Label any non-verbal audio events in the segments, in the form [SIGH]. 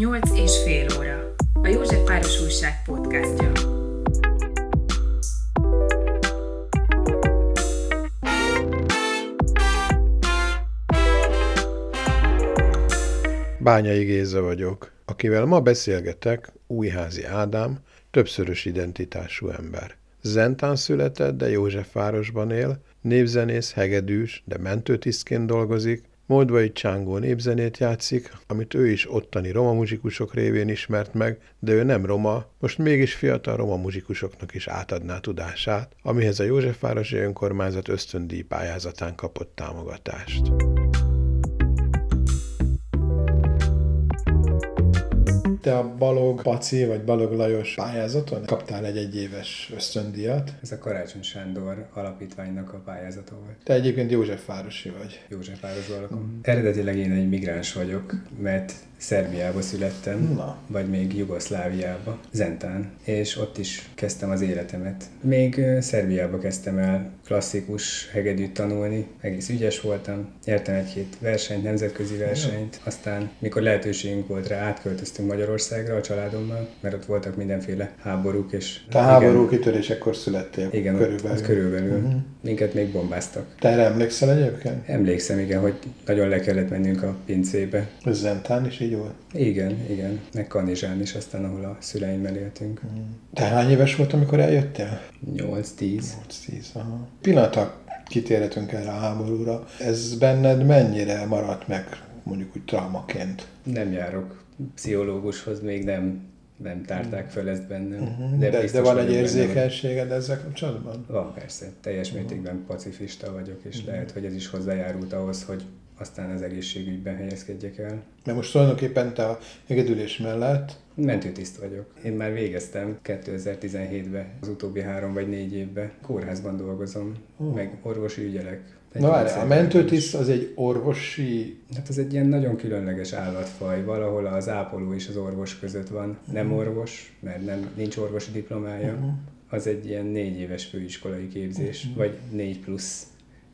Nyolc és fél óra. A József Páros Újság podcastja. Bányai Géza vagyok. Akivel ma beszélgetek, Újházi Ádám, többszörös identitású ember. Zentán született, de Józsefvárosban él, népzenész, hegedűs, de mentőtisztként dolgozik, Moldvai Csángó népzenét játszik, amit ő is ottani roma muzsikusok révén ismert meg, de ő nem roma, most mégis fiatal roma muzsikusoknak is átadná tudását, amihez a Józsefvárosi Önkormányzat ösztöndíj pályázatán kapott támogatást. Te a Balog Paci vagy Balog Lajos pályázaton kaptál egy egyéves ösztöndíjat. Ez a Karácsony Sándor alapítványnak a pályázata volt. Te egyébként Józsefvárosi vagy. Józsefvárosban lakom. Mm. Eredetileg én egy migráns vagyok, mert Szerbiába születtem, Na. vagy még Jugoszláviába, Zentán, és ott is kezdtem az életemet. Még Szerbiába kezdtem el klasszikus hegedűt tanulni, egész ügyes voltam, nyertem egy-két versenyt, nemzetközi versenyt, aztán mikor lehetőségünk volt rá, átköltöztünk Magyarországra a családommal, mert ott voltak mindenféle háborúk, és Te háború kitörésekor születtél igen, körülbelül. Az körülbelül. Uh-huh. Minket még bombáztak. Te erre emlékszel egyébként? Emlékszem, igen, hogy nagyon le kellett mennünk a pincébe. Ez Zentán is így volt? Igen, igen. Meg Kanizsán is, aztán ahol a szüleimmel éltünk. Te hány éves volt, amikor eljöttél? 8-10. 8-10, aha. Pillanatra kitérhetünk erre a háborúra. Ez benned mennyire maradt meg mondjuk úgy traumaként? Nem járok pszichológushoz, még nem, nem tárták föl ezt bennem. Uh-huh. De, de, de van egy érzékenységed ezzel kapcsolatban? Van persze, teljes mértékben pacifista vagyok, és lehet, hogy ez is hozzájárult ahhoz, hogy aztán az egészségügyben helyezkedjek el. Mert most tulajdonképpen te a hegedülés mellett Mentőtiszt vagyok. Én már végeztem 2017-ben, az utóbbi három vagy négy évben. Kórházban dolgozom, Ó. meg orvosi ügyelek. Egy Na várj, a mentőtiszt az egy orvosi... Hát ez egy ilyen nagyon különleges állatfaj, valahol az ápoló és az orvos között van. Nem orvos, mert nem, nincs orvosi diplomája, Mhm. az egy ilyen négy éves főiskolai képzés, vagy négy plusz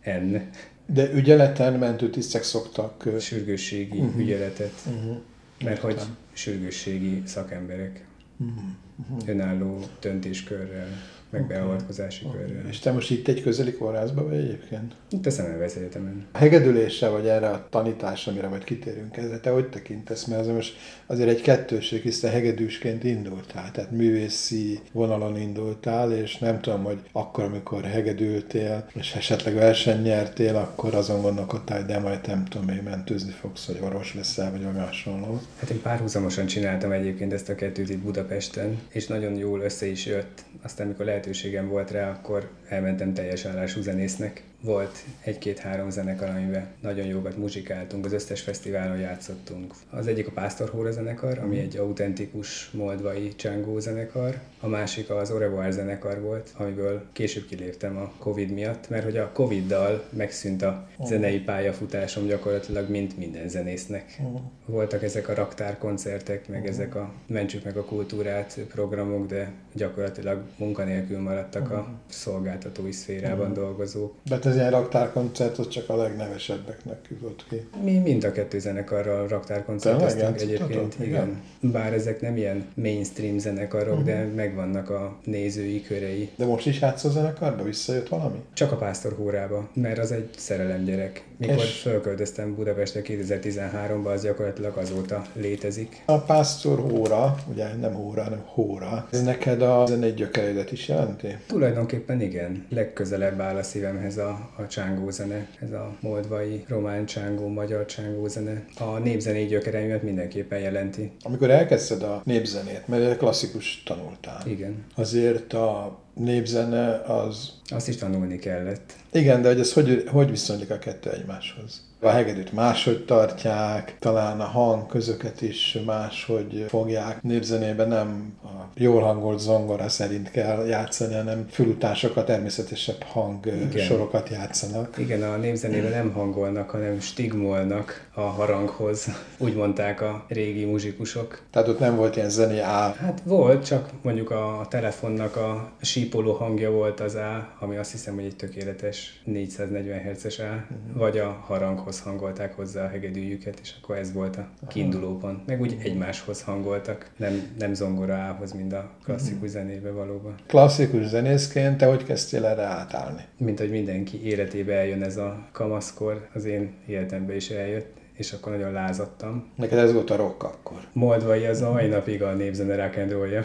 N De ügyeleten mentőtisztek szoktak... sürgősségi Mhm. ügyeletet, Uh-huh. mert hogy sürgősségi szakemberek Uh-huh. önálló döntéskörrel, meg beavatkozási körrel. És te most itt egy közeli kórházba vagy egyébként? Itt a Szemelweis Egyetemen. A hegedülésre, vagy erre a tanításra, amire majd kitérünk ezzel, te hogy tekintesz? Mert ez most azért egy kettőség, hiszen hegedűsként indultál, tehát művészi vonalon indultál, és nem tudom, hogy akkor, amikor hegedültél, és esetleg verseny nyertél, akkor azon gondolkodtál, hogy de majd nem tudom, még mentőzni fogsz, vagy orvos leszel, vagy valami hasonló. Hát én párhuzamosan csináltam egyébként ezt a kettőt itt Budapesten, és nagyon jól össze is jött. Aztán, amikor lehetőségem volt rá, akkor elmentem teljes állású zenésznek. Volt egy-két-három zenekar, amiben nagyon jókat muzsikáltunk, az összes fesztiválon játszottunk. Az egyik a Pásztor zenekar, ami egy autentikus moldvai csángó zenekar, a másik az Orevoir zenekar volt, amiből később kiléptem a Covid miatt, mert hogy a Covid-dal megszűnt a zenei pályafutásom gyakorlatilag, mint minden zenésznek. Voltak ezek a raktárkoncertek, meg ezek a mentsük meg a kultúrát programok, de gyakorlatilag munkanélkül maradtak a szolgáltatói szférában dolgozók. De ez ilyen raktárkoncert, az csak a legnevesebbeknek jutott ki. Mi mind a kettő zenekarral raktárkoncerteztünk egyébként. Igen? Igen. Bár ezek nem ilyen mainstream zenekarok, de megvannak a nézői körei. De most is játszol zenekarba? Visszajött valami? Csak a Pásztor hórába, mert az egy szerelemgyerek. Mikor És- fölköltöztem Budapestre 2013-ban, az gyakorlatilag azóta létezik. A pásztor hóra, ugye nem hóra, hanem hóra, ez neked a zenei gyökereidet is jelenti? Tulajdonképpen igen. Legközelebb áll a szívemhez a, a csángó zene, ez a moldvai román csángó, magyar csángó zene. A népzenei gyökereimet mindenképpen jelenti. Amikor elkezdted a népzenét, mert klasszikus tanultál, Igen. azért a népzene az... Azt is tanulni kellett. Igen, de hogy ez hogy, hogy viszonylik a kettő egymáshoz? A hegedűt máshogy tartják, talán a hangközöket is máshogy fogják. Népzenében nem a jól hangolt zongora szerint kell játszani, hanem fülutásokat, természetesebb hang Igen. sorokat játszanak. Igen, a népzenében nem hangolnak, hanem stigmolnak a haranghoz. Úgy mondták a régi muzsikusok. Tehát ott nem volt ilyen zené áll. Hát volt, csak mondjuk a telefonnak a sípoló hangja volt az A, ami azt hiszem, hogy egy tökéletes 440 Hz-es A, uh-huh. vagy a haranghoz hangolták hozzá a hegedűjüket, és akkor ez volt a kiinduló pont. Meg úgy egymáshoz hangoltak, nem, nem zongora A-hoz, mint a klasszikus uh-huh. zenébe valóban. Klasszikus zenészként te hogy kezdtél erre átállni? Mint hogy mindenki életébe eljön ez a kamaszkor, az én életembe is eljött és akkor nagyon lázadtam. Neked ez volt a rock akkor? Moldvai az a mai napig a népzene rock and roll uh-huh.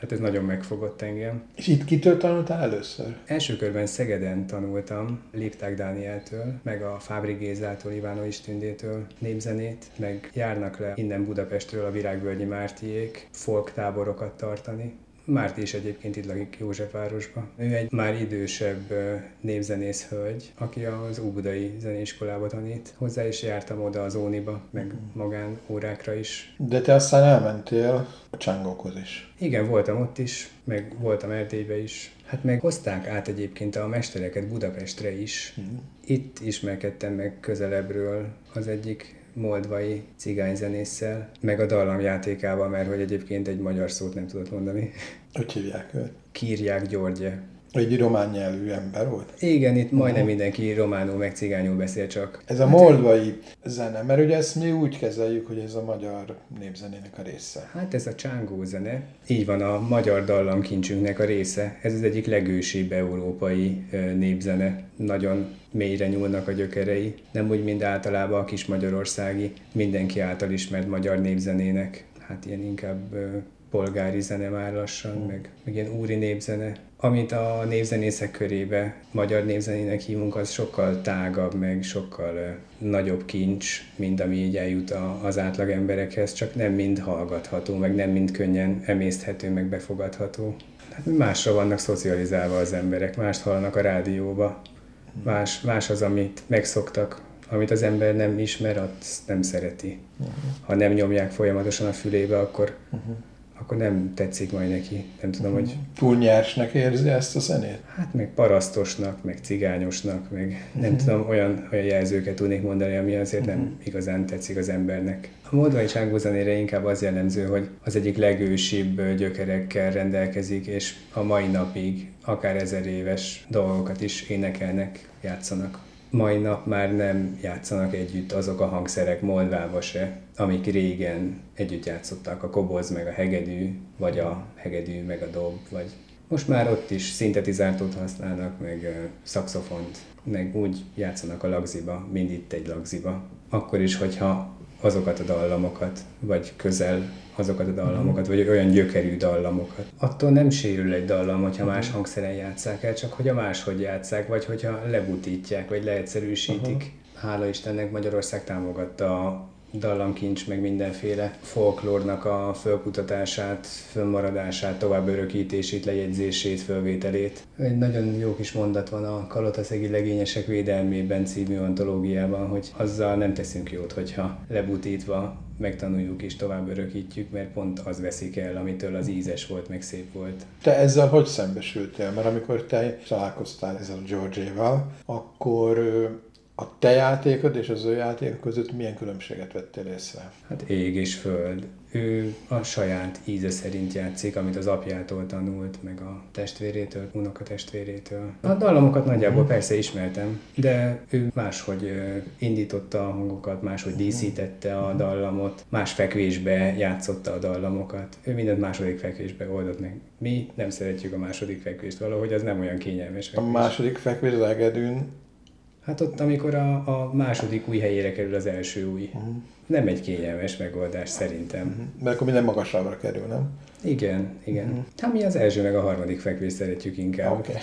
Hát ez nagyon megfogott engem. És itt kitől tanultál először? Első körben Szegeden tanultam, Lipták Dánieltől, meg a Fábri Gézától, Ivánó Istündétől népzenét, meg járnak le innen Budapestről a Virágvölgyi Mártiék folk táborokat tartani. Márti is egyébként itt lakik Józsefvárosban. Ő egy már idősebb népzenész hölgy, aki az Óbudai Zenéiskolába tanít. Hozzá is jártam oda az Óniba, meg mhm. magán órákra is. De te aztán elmentél a csángókhoz is. Igen, voltam ott is, meg voltam Erdélybe is. Hát meg hozták át egyébként a mestereket Budapestre is. Mm. Itt ismerkedtem meg közelebbről az egyik moldvai cigányzenésszel, meg a dallamjátékával, mert hogy egyébként egy magyar szót nem tudott mondani. Hogy hívják őt? Kírják Györgye. Egy román nyelvű ember volt? Igen, itt majdnem uh-huh. mindenki románul, meg cigányul beszél csak. Ez a moldvai zene, mert ugye ezt mi úgy kezeljük, hogy ez a magyar népzenének a része. Hát ez a csángó zene. Így van, a magyar dallamkincsünknek a része. Ez az egyik legősibb európai népzene. Nagyon mélyre nyúlnak a gyökerei. Nem úgy, mint általában a kis magyarországi, mindenki által ismert magyar népzenének. Hát ilyen inkább polgári zene már lassan, mm. meg, meg ilyen úri népzene. Amit a népzenészek körébe magyar népzenének hívunk, az sokkal tágabb, meg sokkal nagyobb kincs, mint ami így eljut a, az átlag emberekhez, csak nem mind hallgatható, meg nem mind könnyen emészthető, meg befogadható. Hát másra vannak szocializálva az emberek, mást hallanak a rádióba, más, más az, amit megszoktak, amit az ember nem ismer, azt nem szereti. Uh-huh. Ha nem nyomják folyamatosan a fülébe, akkor uh-huh akkor nem tetszik majd neki. Nem tudom, hogy... Túl nyersnek érzi ezt a zenét? Hát meg parasztosnak, meg cigányosnak, meg nem uh-huh. tudom, olyan, olyan jelzőket tudnék mondani, ami azért uh-huh. nem mhm. igazán tetszik az embernek. A moldvai csángó zenére inkább az jellemző, hogy az egyik legősibb gyökerekkel rendelkezik, és a mai napig akár ezer éves dolgokat is énekelnek, játszanak mai nap már nem játszanak együtt azok a hangszerek Moldvába se, amik régen együtt játszottak, a koboz meg a hegedű, vagy a hegedű meg a dob, vagy most már ott is szintetizátorot használnak, meg szakszofont, meg úgy játszanak a lagziba, mind itt egy lagziba. Akkor is, hogyha azokat a dallamokat, vagy közel azokat a dallamokat, vagy olyan gyökerű dallamokat. Attól nem sérül egy dallam, hogyha más hangszeren játszák el, csak hogy a máshogy játszák, vagy hogyha lebutítják, vagy leegyszerűsítik. Uh-huh. Hála Istennek Magyarország támogatta dallamkincs, meg mindenféle folklórnak a fölkutatását, fönnmaradását, tovább örökítését, lejegyzését, fölvételét. Egy nagyon jó kis mondat van a Kalotaszegi legényesek védelmében című antológiában, hogy azzal nem teszünk jót, hogyha lebutítva megtanuljuk és tovább örökítjük, mert pont az veszik el, amitől az ízes volt, meg szép volt. Te ezzel hogy szembesültél? Mert amikor te találkoztál ezzel a George-val, akkor a te játékod és az ő játékod között milyen különbséget vettél észre? Hát ég és föld. Ő a saját íze szerint játszik, amit az apjától tanult, meg a testvérétől, unokatestvérétől. A dallamokat nagyjából mhm. persze ismertem, de ő máshogy indította a hangokat, máshogy díszítette a dallamot, más fekvésbe játszotta a dallamokat. Ő mindent második fekvésbe oldott meg. Mi nem szeretjük a második fekvést, valahogy az nem olyan kényelmes fekvés. A második fekvés az egedűn Hát ott, amikor a, a második új helyére kerül az első új. Uh-huh. Nem egy kényelmes megoldás szerintem. Uh-huh. Mert akkor minden magasabbra kerül, nem? Igen, igen. Uh-huh. Hát mi az első meg a harmadik fekvést szeretjük inkább. Okay.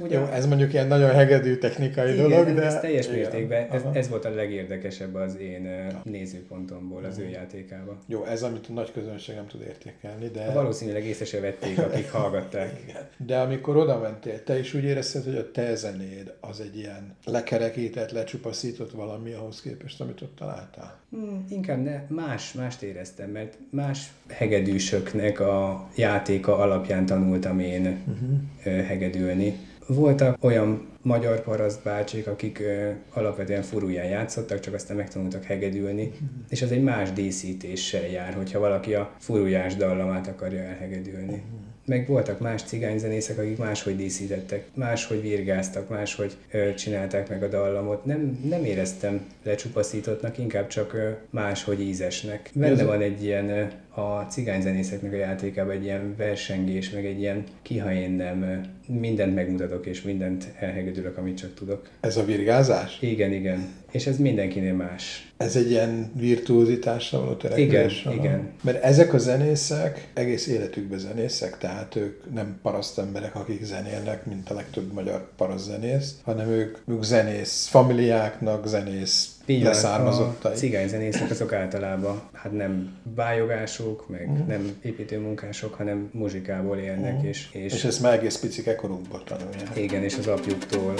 Ugye... Jó, ez mondjuk ilyen nagyon hegedű technikai igen, dolog, de... ez teljes igen. mértékben, ez, ez volt a legérdekesebb az én nézőpontomból az uh-huh. ő játékában. Jó, ez amit a nagy közönség nem tud értékelni, de... Valószínűleg észre se vették, [LAUGHS] akik hallgatták. igen. De amikor oda mentél, te is úgy érezted, hogy a te zenéd az egy ilyen lekerekített, lecsupaszított valami ahhoz képest, amit ott találtál? Hmm, inkább ne, más, mást éreztem, mert más hegedűsöknek a játéka alapján tanultam én uh-huh. hegedülni. Voltak olyan magyar parasztbácsik, akik ö, alapvetően furulján játszottak, csak aztán megtanultak hegedülni, uh-huh. és az egy más díszítéssel jár, hogyha valaki a furujás dallamát akarja elhegedülni. Uh-huh meg voltak más cigányzenészek, akik máshogy díszítettek, máshogy virgáztak, máshogy ö, csinálták meg a dallamot. Nem, nem éreztem lecsupaszítottnak, inkább csak ö, máshogy ízesnek. Benne van egy ilyen a cigányzenészeknek a játékában egy ilyen versengés, meg egy ilyen kiha én nem mindent megmutatok, és mindent elhegedülök, amit csak tudok. Ez a virgázás? Igen, igen. És ez mindenkinél más. Ez egy ilyen virtuózitásra való törekvés? Igen, igen. Mert ezek a zenészek egész életükben zenészek, tehát ők nem paraszt emberek, akik zenélnek, mint a legtöbb magyar paraszt zenész, hanem ők, ők zenész familiáknak, zenész így leszármazottai. A cigányzenészek azok általában hát nem bájogások, meg uh-huh. nem építőmunkások, hanem muzsikából élnek. Uh-huh. És, és, és ezt már egész picike korukból tanulják. Igen, és az apjuktól.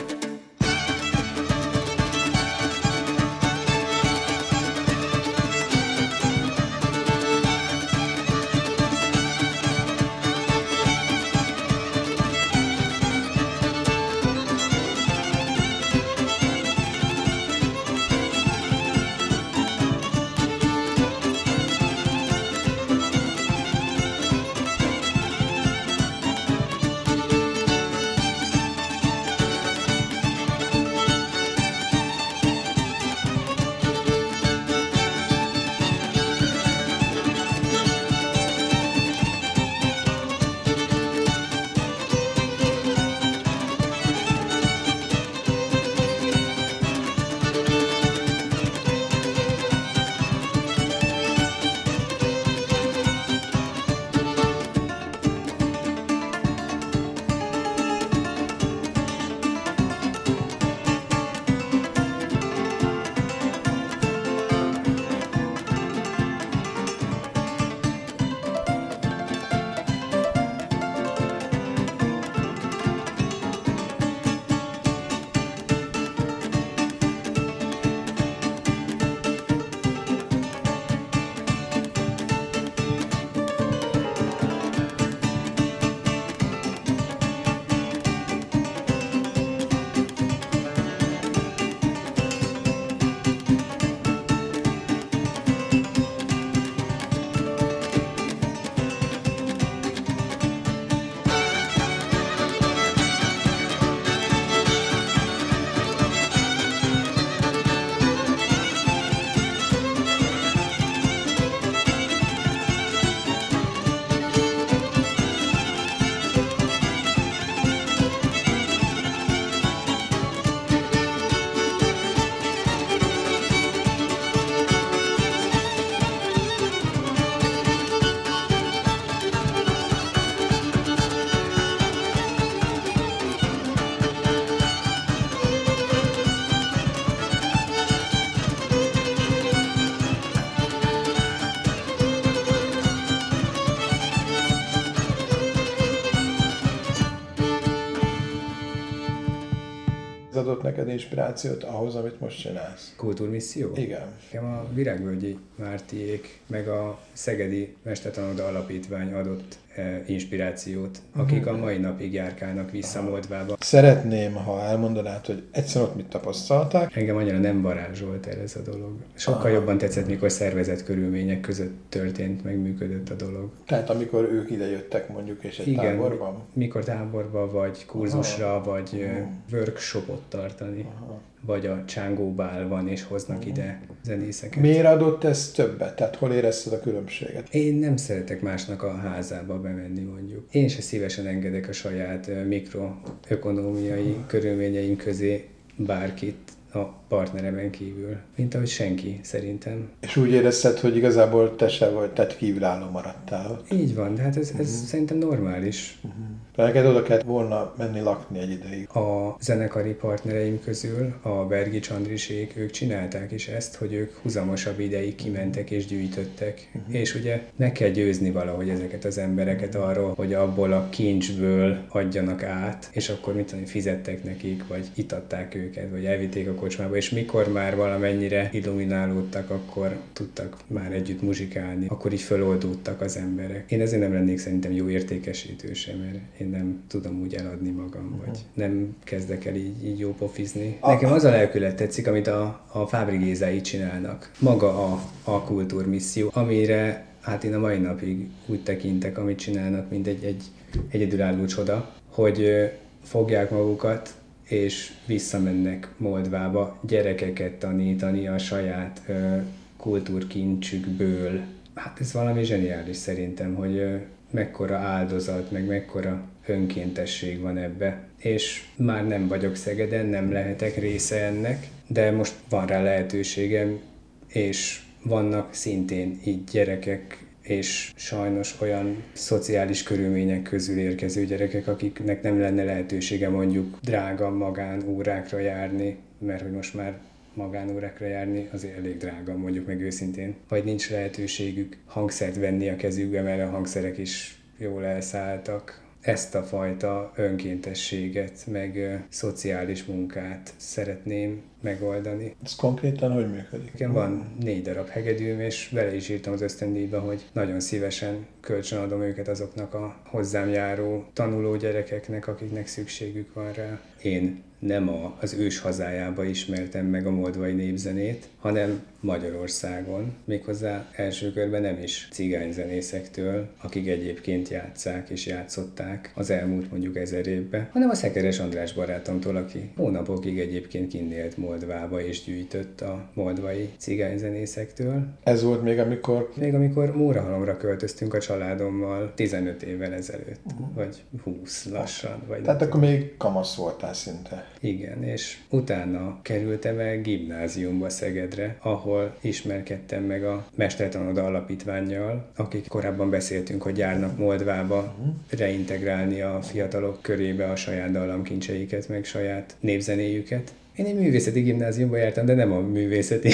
Inspirációt ahhoz, amit most csinálsz? Kultúrmisszió? Igen. Nekem a Virágvölgyi Mártiék, meg a Szegedi Mestertanoda Alapítvány adott e, inspirációt, akik a mai napig járkálnak vissza Moldvába. Szeretném, ha elmondanád, hogy egyszer ott mit tapasztalták. Engem annyira nem varázsolt el ez a dolog. Sokkal Aha. jobban tetszett, mikor szervezett körülmények között történt, meg működött a dolog. Tehát amikor ők ide jöttek mondjuk, és egy Igen, táborban? mikor táborba, vagy kurzusra, Aha. vagy uh-huh. workshopot tartani. Aha vagy a Csángó van, és hoznak ide zenészeket. Miért adott ez többet? Tehát hol érezted a különbséget? Én nem szeretek másnak a házába bemenni mondjuk. Én se szívesen engedek a saját mikroökonómiai uh-huh. körülményeim közé bárkit a partneremen kívül, mint ahogy senki szerintem. És úgy érezted, hogy igazából te se vagy, tehát kívülálló maradtál. Így van, de hát ez, ez uh-huh. szerintem normális. Uh-huh. Neked oda kellett volna menni lakni egy ideig. A zenekari partnereim közül a Bergi Csandrisék, ők csinálták is ezt, hogy ők huzamosabb ideig kimentek és gyűjtöttek. Uh-huh. És ugye meg kell győzni valahogy ezeket az embereket arról, hogy abból a kincsből adjanak át, és akkor mit tudom, fizettek nekik, vagy itatták őket, vagy elvitték a kocsmába, és mikor már valamennyire illuminálódtak, akkor tudtak már együtt muzsikálni, akkor így föloldódtak az emberek. Én ezért nem lennék szerintem jó értékesítő sem, mert én nem tudom úgy eladni magam, uh-huh. vagy nem kezdek el így, így jó pofizni. Nekem az a lelkület tetszik, amit a, a Fábri Gézái csinálnak. Maga a, a kultúrmisszió, amire hát én a mai napig úgy tekintek, amit csinálnak, mint egy, egy egyedülálló csoda, hogy fogják magukat, és visszamennek Moldvába gyerekeket tanítani a saját ö, kultúrkincsükből. Hát ez valami zseniális szerintem, hogy ö, mekkora áldozat, meg mekkora önkéntesség van ebbe. És már nem vagyok Szegeden, nem lehetek része ennek, de most van rá lehetőségem, és vannak szintén így gyerekek, és sajnos olyan szociális körülmények közül érkező gyerekek, akiknek nem lenne lehetősége mondjuk drága magánórákra járni, mert hogy most már magánórákra járni, azért elég drága, mondjuk meg őszintén. Vagy nincs lehetőségük hangszert venni a kezükbe, mert a hangszerek is jól elszálltak, ezt a fajta önkéntességet, meg ö, szociális munkát szeretném megoldani. Ez konkrétan hogy működik? Igen, van négy darab hegedűm, és bele is írtam az ösztöndíjba, hogy nagyon szívesen kölcsönadom őket azoknak a hozzám járó tanuló gyerekeknek, akiknek szükségük van rá. Én nem a, az ős hazájába ismertem meg a moldvai népzenét, hanem Magyarországon, méghozzá első körben nem is cigányzenészektől, akik egyébként játszák és játszották az elmúlt mondjuk ezer évben, hanem a Szekeres András barátomtól, aki hónapokig egyébként kinnélt Moldvába és gyűjtött a moldvai cigányzenészektől. Ez volt még, amikor Még amikor Mórahalomra költöztünk a családommal 15 évvel ezelőtt, uh-huh. vagy 20 lassan, vagy Tehát akkor még kamasz voltál szinte. Igen, és utána kerültem el gimnáziumba Szegedre, ahol ismerkedtem meg a Mestertanoda Alapítványjal, akik korábban beszéltünk, hogy járnak Moldvába reintegrálni a fiatalok körébe a saját dallamkincseiket, meg saját népzenéjüket. Én egy művészeti gimnáziumba jártam, de nem a művészeti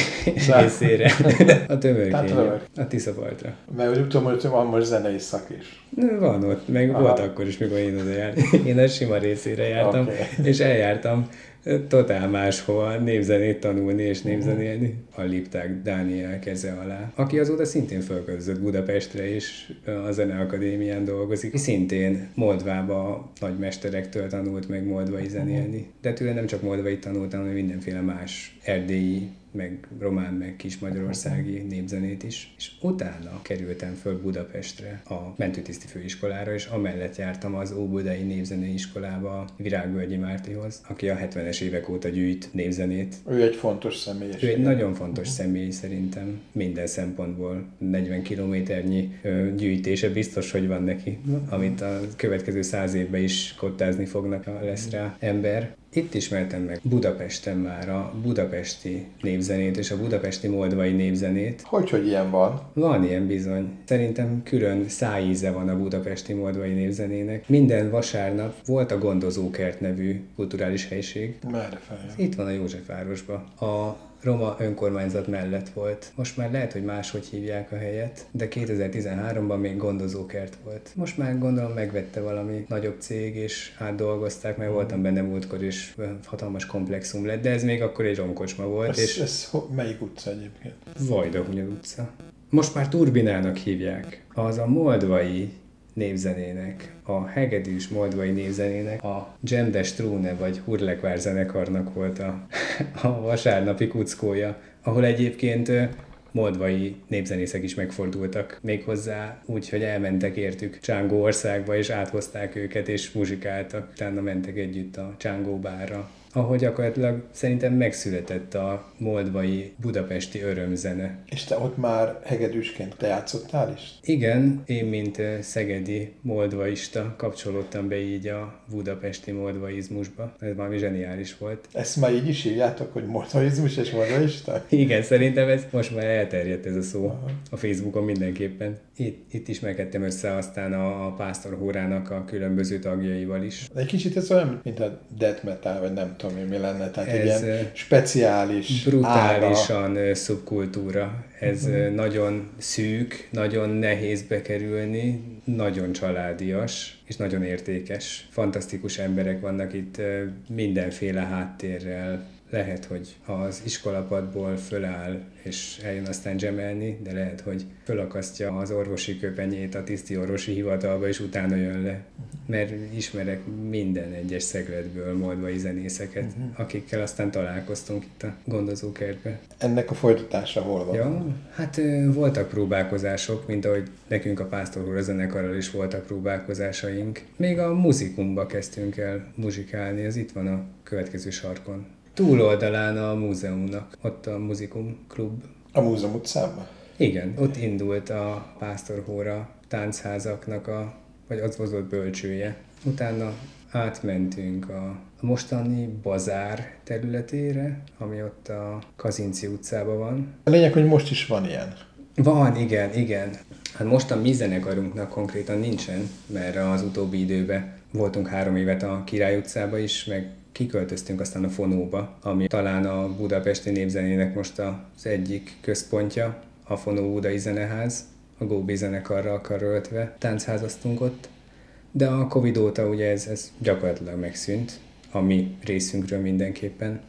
Na. részére, a tömörkényre, tömör. a Tiszapartra. Mert úgy tudom, hogy van most zenei szak is. Van ott, meg Aha. Volt akkor is, mikor én oda jártam. Én a sima részére jártam, okay. és eljártam totál máshol népzenét tanulni és népzenélni. A Lipták Dániel keze alá, aki azóta szintén fölköltözött Budapestre, és a Zeneakadémián dolgozik. Szintén Moldvába nagymesterektől tanult meg moldvai zenélni. De tőle nem csak moldvai tanultam, hanem mindenféle más erdélyi meg román, meg kis magyarországi népzenét is. És utána kerültem föl Budapestre a mentőtiszti főiskolára, és amellett jártam az Óbudai Népzenei Iskolába Virágvölgyi Mártihoz, aki a 70-es évek óta gyűjt népzenét. Ő egy fontos személyiség. Ő egy nagyon fontos személy szerintem minden szempontból. 40 kilométernyi gyűjtése biztos, hogy van neki, amit a következő száz évben is kottázni fognak, ha lesz rá ember. Itt ismertem meg Budapesten már a budapesti népzenét és a budapesti moldvai népzenét. Hogy, hogy ilyen van? Van ilyen bizony. Szerintem külön szájíze van a budapesti moldvai népzenének. Minden vasárnap volt a Gondozókert nevű kulturális helység, Merre fel? itt van a Józsefvárosban. A Roma önkormányzat mellett volt. Most már lehet, hogy máshogy hívják a helyet, de 2013-ban még gondozókert volt. Most már gondolom megvette valami nagyobb cég, és átdolgozták, mert voltam benne múltkor, és hatalmas komplexum lett, de ez még akkor egy romkocsma volt, Ez, és ez melyik utca egyébként? Vajdahunya utca. Most már Turbinának hívják. Az a moldvai népzenének, a hegedűs moldvai népzenének, a Gemdes Tróne vagy Hurlekvár zenekarnak volt a, a vasárnapi kuckója, ahol egyébként moldvai népzenészek is megfordultak, méghozzá úgy, hogy elmentek értük Csángó országba, és áthozták őket, és muzsikáltak. Utána mentek együtt a Csángó bárra, ahol gyakorlatilag szerintem megszületett a moldvai budapesti örömzene. És te ott már hegedűsként te játszottál is? Igen, én, mint ö, szegedi moldvaista kapcsolódtam be így a budapesti moldvaizmusba. Ez valami zseniális volt. Ezt már így is hívjátok, hogy moldvaizmus és moldvaista? Igen, szerintem ez most már elterjedt ez a szó a Facebookon mindenképpen. Itt, itt ismerkedtem össze aztán a, a Pásztor Hórának a különböző tagjaival is. Egy kicsit ez olyan, mint a death metal, vagy nem tudom én mi lenne. Tehát egy Ez, ilyen ö, speciális brutálisan ö, szubkultúra. Ez ö, nagyon szűk, nagyon nehéz bekerülni, nagyon családias, és nagyon értékes. Fantasztikus emberek vannak itt mindenféle háttérrel, lehet, hogy az iskolapadból föláll és eljön aztán gemelni, de lehet, hogy fölakasztja az orvosi köpenyét a tiszti orvosi hivatalba, és utána jön le. Mert ismerek minden egyes szegletből moldvai zenészeket, uh-huh. akikkel aztán találkoztunk itt a gondozókertben. Ennek a folytatása hol van? Ja, hát voltak próbálkozások, mint ahogy nekünk a Pásztor zenekarral is voltak próbálkozásaink. Még a muzikumba kezdtünk el muzsikálni, ez itt van a következő sarkon. Túloldalán a múzeumnak, ott a muzikum klub. A múzeum utcában? Igen, ott indult a Pásztorhóra táncházaknak a, vagy az volt bölcsője. Utána átmentünk a, mostani bazár területére, ami ott a Kazinci utcában van. A lényeg, hogy most is van ilyen. Van, igen, igen. Hát most a mi zenekarunknak konkrétan nincsen, mert az utóbbi időben voltunk három évet a Király utcába is, meg kiköltöztünk aztán a Fonóba, ami talán a budapesti népzenének most az egyik központja, a Fonó Budai Zeneház, a Góbi zenekarral karöltve táncházaztunk ott, de a Covid óta ugye ez, ez gyakorlatilag megszűnt, a mi részünkről mindenképpen.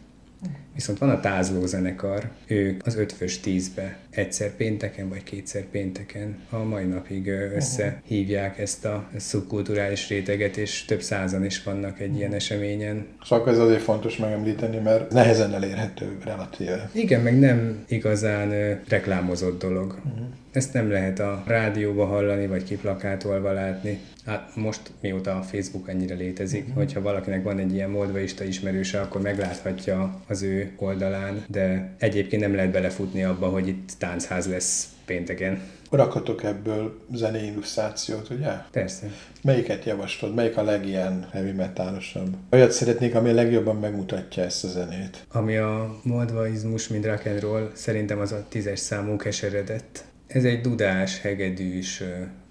Viszont van a tázló zenekar, ők az ötfős tízbe egyszer pénteken vagy kétszer pénteken a mai napig összehívják ezt a szubkulturális réteget, és több százan is vannak egy ilyen eseményen. Szóval ez azért fontos megemlíteni, mert nehezen elérhető relatíve. Igen, meg nem igazán reklámozott dolog. Uh-huh. Ezt nem lehet a rádióba hallani, vagy kiplakátolva látni. Hát most, mióta a Facebook ennyire létezik, uh-huh. hogyha valakinek van egy ilyen moldvaista ismerőse, akkor megláthatja az ő oldalán, de egyébként nem lehet belefutni abba, hogy itt táncház lesz pénteken. Rakhatok ebből zenei illusztrációt, ugye? Persze. Melyiket javaslod? Melyik a legilyen heavy metálosabb? Olyat szeretnék, ami a legjobban megmutatja ezt a zenét. Ami a moldvaizmus, mint rock and roll, szerintem az a tízes számú keseredett. Ez egy dudás, hegedűs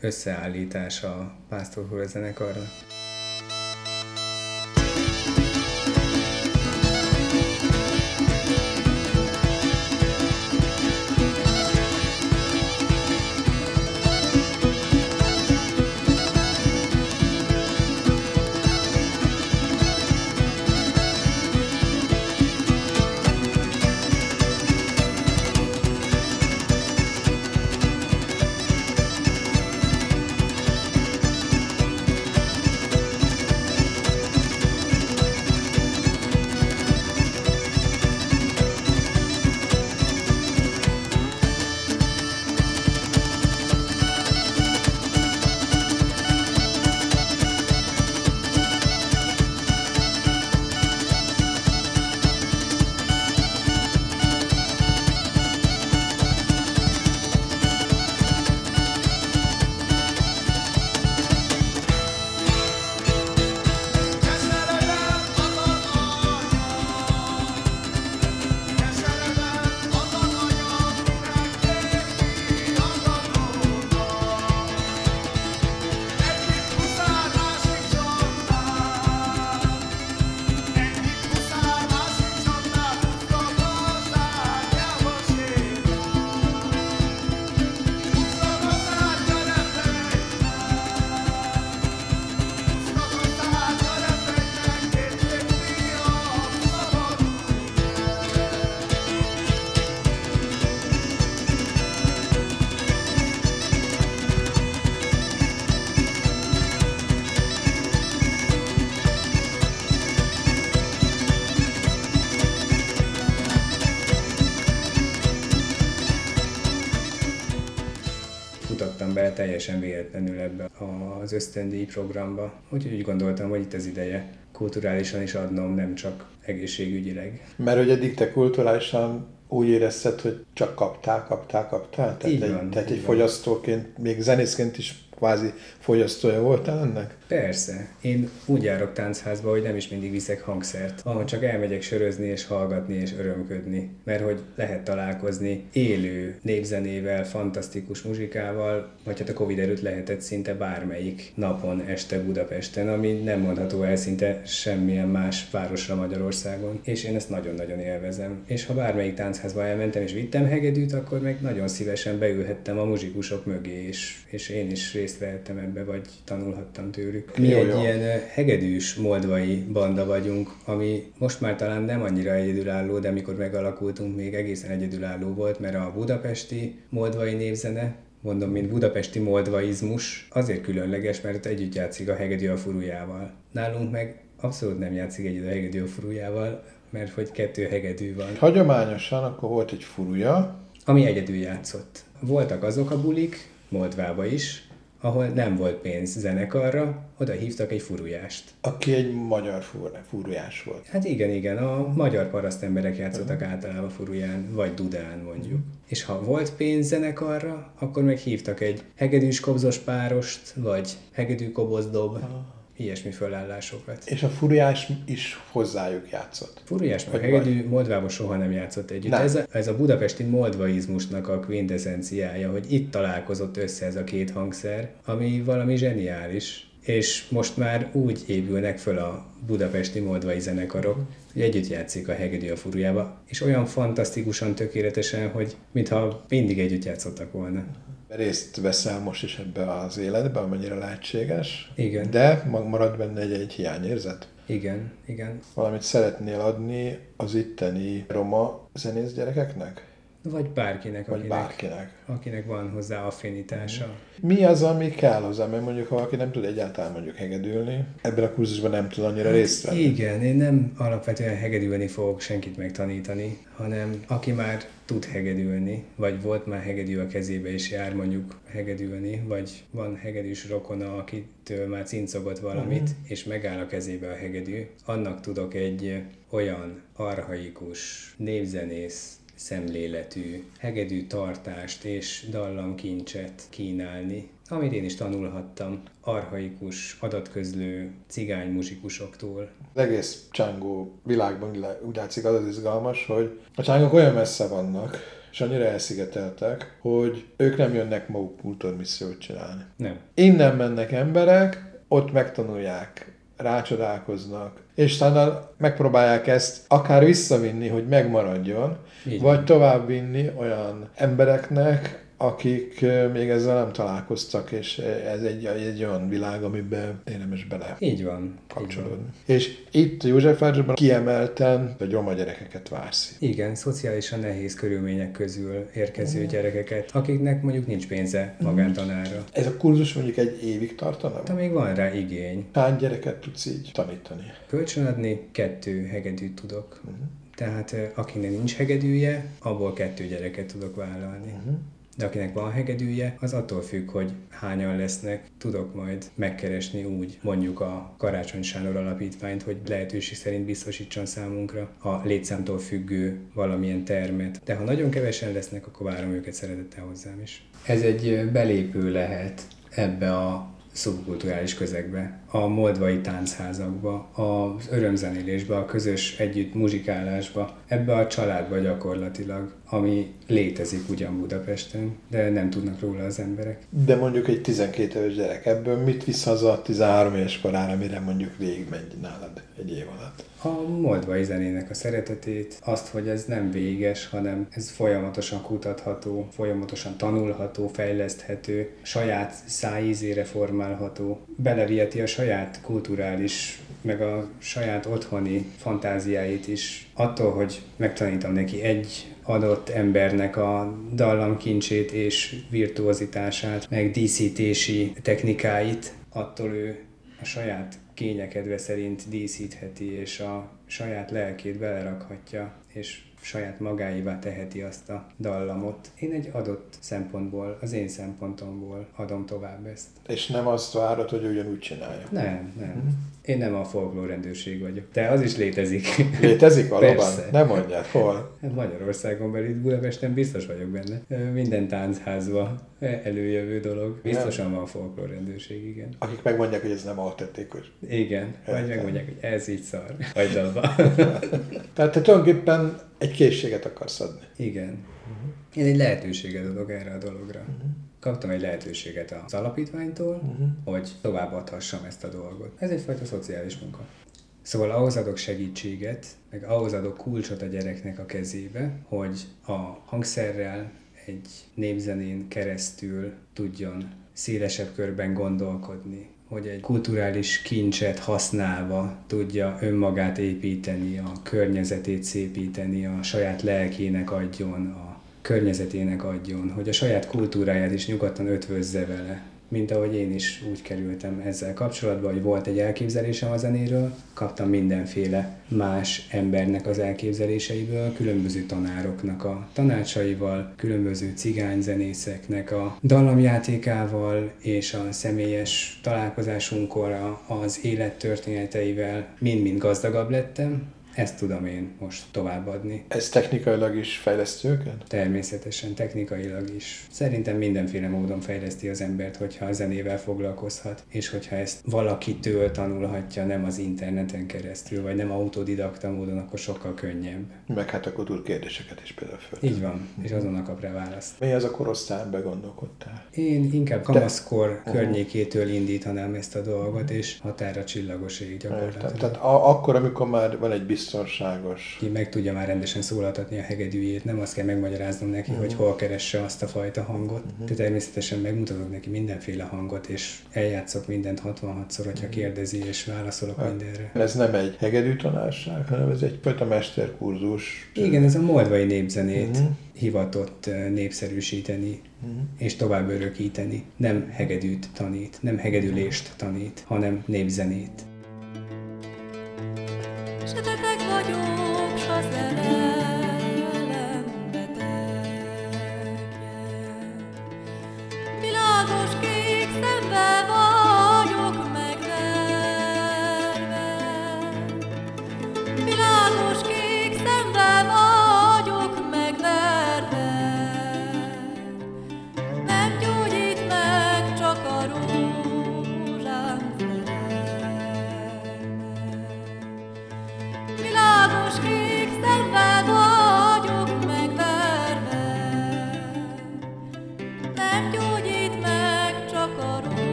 összeállítás a Pásztor zenekarra. Teljesen véletlenül ebbe az ösztöndíj programba. Úgyhogy úgy gondoltam, hogy itt az ideje kulturálisan is adnom, nem csak egészségügyileg. Mert hogy eddig te kulturálisan úgy érezted, hogy csak kaptál, kaptál, kaptál? Tehát így egy, van, tehát így egy van. fogyasztóként, még zenészként is kvázi fogyasztója voltál ennek? Persze. Én úgy járok táncházba, hogy nem is mindig viszek hangszert, ahol csak elmegyek sörözni és hallgatni és örömködni. Mert hogy lehet találkozni élő népzenével, fantasztikus muzsikával, vagy hát a Covid előtt lehetett szinte bármelyik napon, este Budapesten, ami nem mondható el szinte semmilyen más városra Magyarországon. És én ezt nagyon-nagyon élvezem. És ha bármelyik táncházba elmentem és vittem hegedűt, akkor meg nagyon szívesen beülhettem a muzsikusok mögé, és, és én is részt vehettem ebbe, vagy tanulhattam tőlük. Mi Jó, egy jó. ilyen hegedűs moldvai banda vagyunk, ami most már talán nem annyira egyedülálló, de amikor megalakultunk, még egészen egyedülálló volt, mert a budapesti moldvai népzene, mondom, mint budapesti moldvaizmus, azért különleges, mert együtt játszik a hegedű a furujával. Nálunk meg abszolút nem játszik együtt a hegedű a furujával, mert hogy kettő hegedű van. Hagyományosan akkor volt egy furuja, ami egyedül játszott. Voltak azok a bulik, Moldvába is, ahol nem volt pénz zenekarra, oda hívtak egy furujást. aki egy magyar fur- furujás volt. Hát igen, igen, a magyar parasztemberek játszottak általában furuján, vagy dudán mondjuk. És ha volt pénz zenekarra, akkor meg hívtak egy hegedűs kobzos párost, vagy hegedű kobozdob, ilyesmi fölállásokat. És a furujás is hozzájuk játszott. Furujás meg hegedű Moldvában soha nem játszott együtt. Nem. Ez a, ez a budapesti moldvaizmusnak a quintessenciája, hogy itt találkozott össze ez a két hangszer, ami valami zseniális. És most már úgy épülnek föl a budapesti moldvai zenekarok, hogy együtt játszik a hegedű a furujába, és olyan fantasztikusan, tökéletesen, hogy mintha mindig együtt játszottak volna. Részt veszel most is ebbe az életbe, amennyire lehetséges. Igen. De marad benne egy, egy hiányérzet. Igen, igen. Valamit szeretnél adni az itteni roma zenész gyerekeknek? Vagy bárkinek, Vagy akinek, bárkinek? akinek van hozzá affinitása. Mi az, ami kell hozzá? Mert mondjuk, ha valaki nem tud egyáltalán mondjuk hegedülni, ebben a kurzusban nem tud annyira részt venni. Igen, én nem alapvetően hegedülni fogok senkit megtanítani, hanem aki már tud hegedülni, vagy volt már hegedű a kezébe és jár mondjuk hegedülni, vagy van hegedűs rokona, akitől már cincogott valamit, uh-huh. és megáll a kezébe a hegedű, annak tudok egy olyan arhaikus, népzenész, szemléletű, hegedű tartást és dallamkincset kínálni, amit én is tanulhattam arhaikus, adatközlő cigány muzsikusoktól. Az egész csángó világban úgy látszik az az izgalmas, hogy a csángok olyan messze vannak, és annyira elszigeteltek, hogy ők nem jönnek maguk kultúrmissziót csinálni. Nem. Innen mennek emberek, ott megtanulják, rácsodálkoznak, és talán megpróbálják ezt akár visszavinni, hogy megmaradjon, Így vagy továbbvinni olyan embereknek, akik még ezzel nem találkoztak, és ez egy, egy olyan világ, amiben érdemes bele Így van. Így van. kapcsolódni. És itt Józsefvárosban kiemelten a roma gyerekeket vársz. Igen, szociálisan nehéz körülmények közül érkező gyerekeket, akiknek mondjuk nincs pénze magántanára. Ez a kurzus mondjuk egy évig tartana? De még van rá igény. Hány gyereket tudsz így tanítani? Kölcsönadni kettő hegedűt tudok. Tehát ö, akinek nincs hegedűje, abból kettő gyereket tudok vállalni. De akinek van hegedűje, az attól függ, hogy hányan lesznek, tudok majd megkeresni úgy mondjuk a Karácsony Sándor Alapítványt, hogy lehetőség szerint biztosítson számunkra a létszámtól függő valamilyen termet. De ha nagyon kevesen lesznek, akkor várom őket szeretettel hozzám is. Ez egy belépő lehet ebbe a szubkulturális közegbe, a moldvai táncházakba, az örömzenélésbe, a közös együtt muzsikálásba, ebbe a családba gyakorlatilag, ami létezik ugyan Budapesten, de nem tudnak róla az emberek. De mondjuk egy 12 éves gyerek, ebből mit visz haza a 13 éves korára, mire mondjuk végigmegy nálad egy év alatt? A moldvai zenének a szeretetét, azt, hogy ez nem véges, hanem ez folyamatosan kutatható, folyamatosan tanulható, fejleszthető, saját szájízére formálható, beleviheti a saját kulturális, meg a saját otthoni fantáziáit is. Attól, hogy megtanítom neki egy adott embernek a dallamkincsét és virtuozitását, meg díszítési technikáit, attól ő a saját kényekedve szerint díszítheti, és a saját lelkét belerakhatja, és saját magáévá teheti azt a dallamot. Én egy adott szempontból, az én szempontomból adom tovább ezt. És nem azt várod, hogy ugyanúgy csinálja. Nem, nem. Én nem a folklór rendőrség vagyok. De az is létezik. Létezik valóban? Nem mondjad, hol? Hát Magyarországon belül, Budapesten biztos vagyok benne. Minden táncházba előjövő dolog. Biztosan van folklór rendőrség, igen. Akik megmondják, hogy ez nem autentikus. Igen. Vagy Értem. megmondják, hogy ez így szar. Hagyd abba. [LAUGHS] Tehát te tulajdonképpen egy készséget akarsz adni. Igen. Én egy lehetőséget adok erre a dologra. Kaptam egy lehetőséget az alapítványtól, hogy továbbadhassam ezt a dolgot. Ez egyfajta szociális munka. Szóval ahhoz adok segítséget, meg ahhoz adok kulcsot a gyereknek a kezébe, hogy a hangszerrel egy népzenén keresztül tudjon szélesebb körben gondolkodni, hogy egy kulturális kincset használva tudja önmagát építeni, a környezetét szépíteni, a saját lelkének adjon, a környezetének adjon, hogy a saját kultúráját is nyugodtan ötvözze vele. Mint ahogy én is úgy kerültem ezzel kapcsolatba, hogy volt egy elképzelésem a zenéről, kaptam mindenféle más embernek az elképzeléseiből, különböző tanároknak a tanácsaival, különböző cigányzenészeknek a dallamjátékával és a személyes találkozásunkkor az élettörténeteivel mind-mind gazdagabb lettem, ezt tudom én most továbbadni. Ez technikailag is fejlesztő őket? Természetesen, technikailag is. Szerintem mindenféle módon fejleszti az embert, hogyha a zenével foglalkozhat, és hogyha ezt valakitől tanulhatja, nem az interneten keresztül, vagy nem autodidakta módon, akkor sokkal könnyebb. Meg hát akkor tud kérdéseket is például föl. Így van, és azonnal kap rá választ. Mi az a korosztály, begondolkodtál? Én inkább kamaszkor De... környékétől indítanám ezt a dolgot, és határa csillagoség gyakorlatilag. Tehát a- akkor, amikor már van egy biztos biztonságos. Ki meg tudja már rendesen szólaltatni a hegedűjét, nem azt kell megmagyaráznom neki, uh-huh. hogy hol keresse azt a fajta hangot. Uh-huh. De természetesen megmutatok neki mindenféle hangot, és eljátszok mindent 66-szor, hogyha uh-huh. kérdezi, és válaszolok hát, mindenre. Ez nem egy hegedű tanárság, hanem ez egy a mesterkurzus. Igen, ez a moldvai népzenét uh-huh. hivatott eh, népszerűsíteni uh-huh. és tovább örökíteni. Nem hegedűt tanít, nem hegedülést tanít, hanem népzenét дорожки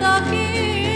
daqui